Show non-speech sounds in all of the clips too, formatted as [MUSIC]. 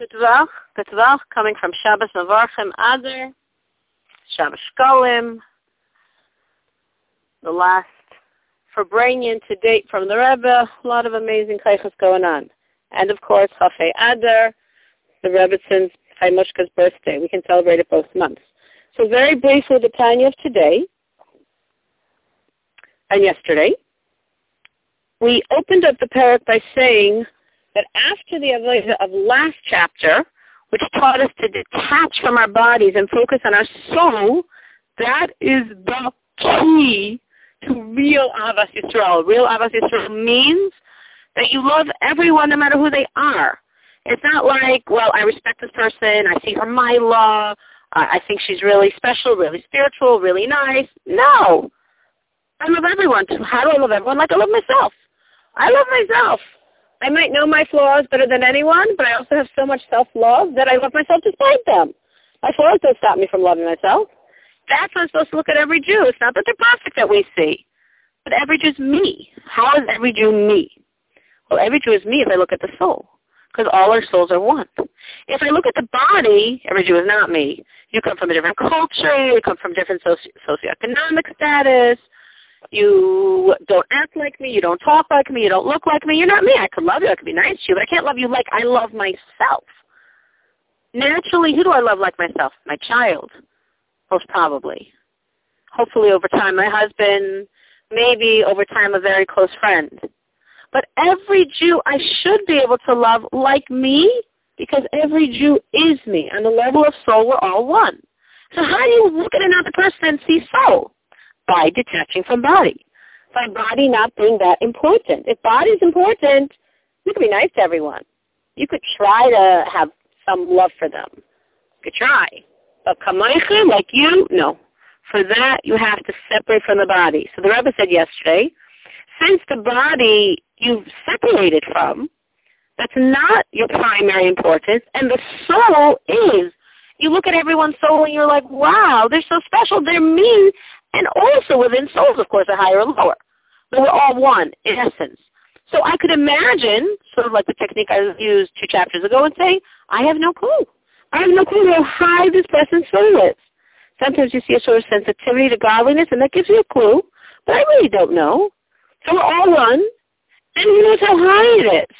Good G'tvach, coming from Shabbos Mevarchim Adar, Shabbos Shekalim, the last Farbrengen to date from the Rebbe, a lot of amazing kaichas going on. And of course, Chof Hei Adar, the Rebbetzins Chaya Mushka's birthday. We can celebrate it both months. So very briefly, the Tanya of today and yesterday. We opened up the perek by saying that after the Avodah of last chapter, which taught us to detach from our bodies and focus on our soul, that is the key to real Ahavas Yisrael. Real Ahavas Yisrael means that you love everyone no matter who they are. It's not like, well, I respect this person, I see her my law, I think she's really special, really spiritual, really nice. No. I love everyone. How do I love everyone? Like I love myself. I love myself. I might know my flaws better than anyone, but I also have so much self-love that I love myself despite them. My flaws don't stop me from loving myself. That's how I'm supposed to look at every Jew. It's not that they're perfect that we see, but every Jew is me. How is every Jew me? Well, every Jew is me if I look at the soul, because all our souls are one. If I look at the body, every Jew is not me. You come from a different culture. You come from different soci- socioeconomic status you don't act like me, you don't talk like me, you don't look like me, you're not me. I could love you, I could be nice to you, but I can't love you like I love myself. Naturally, who do I love like myself? My child, most probably. Hopefully over time, my husband, maybe over time a very close friend. But every Jew I should be able to love like me because every Jew is me. On the level of soul, we're all one. So how do you look at another person and see soul? By detaching from body, by body not being that important. If body is important, you could be nice to everyone. You could try to have some love for them. You could try. But kamoicha, like you, no. For that, you have to separate from the body. So the Rebbe said yesterday, since the body you've separated from, that's not your primary importance, and the soul is. You look at everyone's soul and you're like, wow, they're so special. They're me, and also within souls, of course, are higher and lower. But we're all one, in essence. So I could imagine, sort of like the technique I used two chapters ago, and say, I have no clue. I have no clue how high this person's soul is. Sometimes you see a sort of sensitivity to godliness, and that gives you a clue, but I really don't know. So we're all one, and who knows how high it is.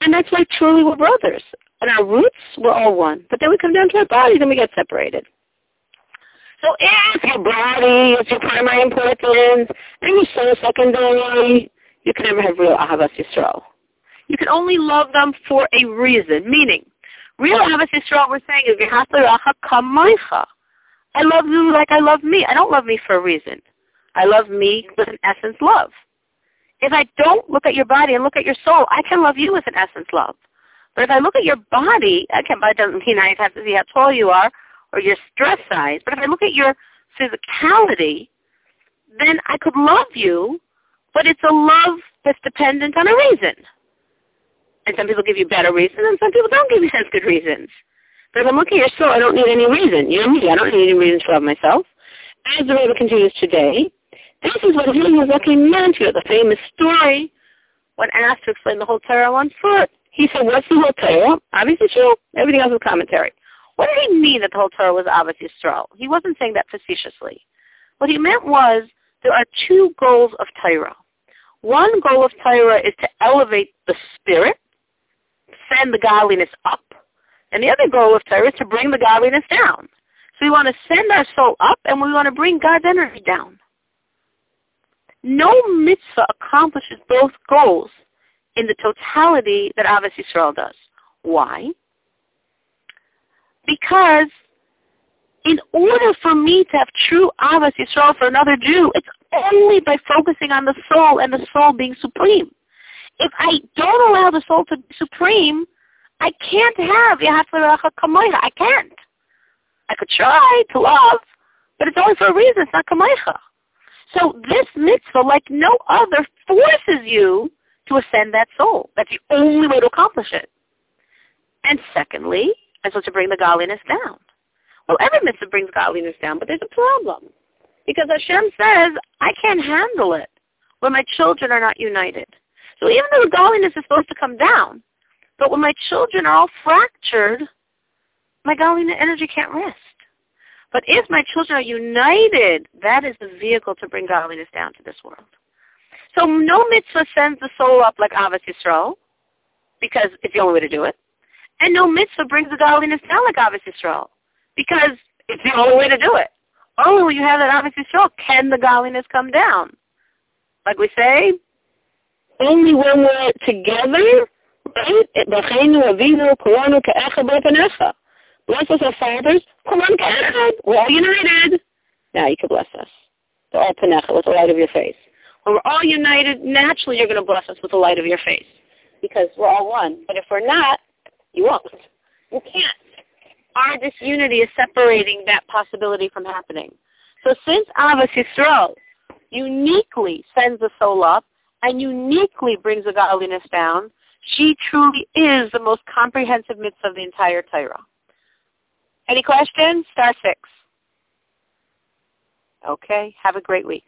And that's why truly we're brothers. And our roots, we're all one. But then we come down to our bodies and we get separated. So if your body is your primary importance and your soul secondary, you can never have real Ahavas Yisrael. You can only love them for a reason, meaning real Ahavas Yisrael we're saying is Kamoicha. I love you like I love me. I don't love me for a reason. I love me with an essence love. If I don't look at your body and look at your soul, I can love you with an essence love. But if I look at your body, I can, that doesn't mean I have to see how tall you are or your stress size, but if I look at your physicality, then I could love you, but it's a love that's dependent on a reason. And some people give you better reasons, and some people don't give you [LAUGHS] such good reasons. But if I'm looking at your soul, I don't need any reason. You know me, I don't need any reason to love myself. As the Rebbe continues today, this is what Hillel was meant to the famous story when asked to explain the whole Torah on foot. He said, what's the whole Torah? Obviously true. Everything else is commentary. What did he mean that the whole Torah was Ahavas Yisrael? He wasn't saying that facetiously. What he meant was there are two goals of Torah. One goal of Torah is to elevate the spirit, send the godliness up. And the other goal of Torah is to bring the godliness down. So we want to send our soul up and we want to bring God's energy down. No mitzvah accomplishes both goals in the totality that Ahavas Yisrael does. Why? Because in order for me to have true Ahavas Yisrael for another Jew, it's only by focusing on the soul and the soul being supreme. If I don't allow the soul to be supreme, I can't have V'ahavta L'reacha Kamoicha. I can't. I could try to love, but it's only for a reason. It's not Kamoicha. So this mitzvah, like no other, forces you to ascend that soul. That's the only way to accomplish it. And secondly, and so to bring the godliness down. Well, every mitzvah brings godliness down, but there's a problem. Because Hashem says, I can't handle it when my children are not united. So even though the godliness is supposed to come down, But when my children are all fractured, my godliness energy can't rest. But if my children are united, that is the vehicle to bring godliness down to this world. So no mitzvah sends the soul up like Ahavas Yisrael, because it's the only way to do it. And no mitzvah brings the godliness down like Ahavas Yisrael, because it's the only way to do it. Only when you have that Ahavas Yisrael can the godliness come down. Like we say, only when we're together, right? Bless us, our fathers. We're all united. Now you can bless us. The all Panecha with the light of your face. When we're all united, naturally you're going to bless us with the light of your face because we're all one. But if we're not, you won't. You can't. Our disunity is separating that possibility from happening. So since Ahavas Yisrael uniquely sends the soul up and uniquely brings the godliness down, she truly is the most comprehensive mitzvah of the entire Torah. Any questions? Star six. Okay. Have a great week.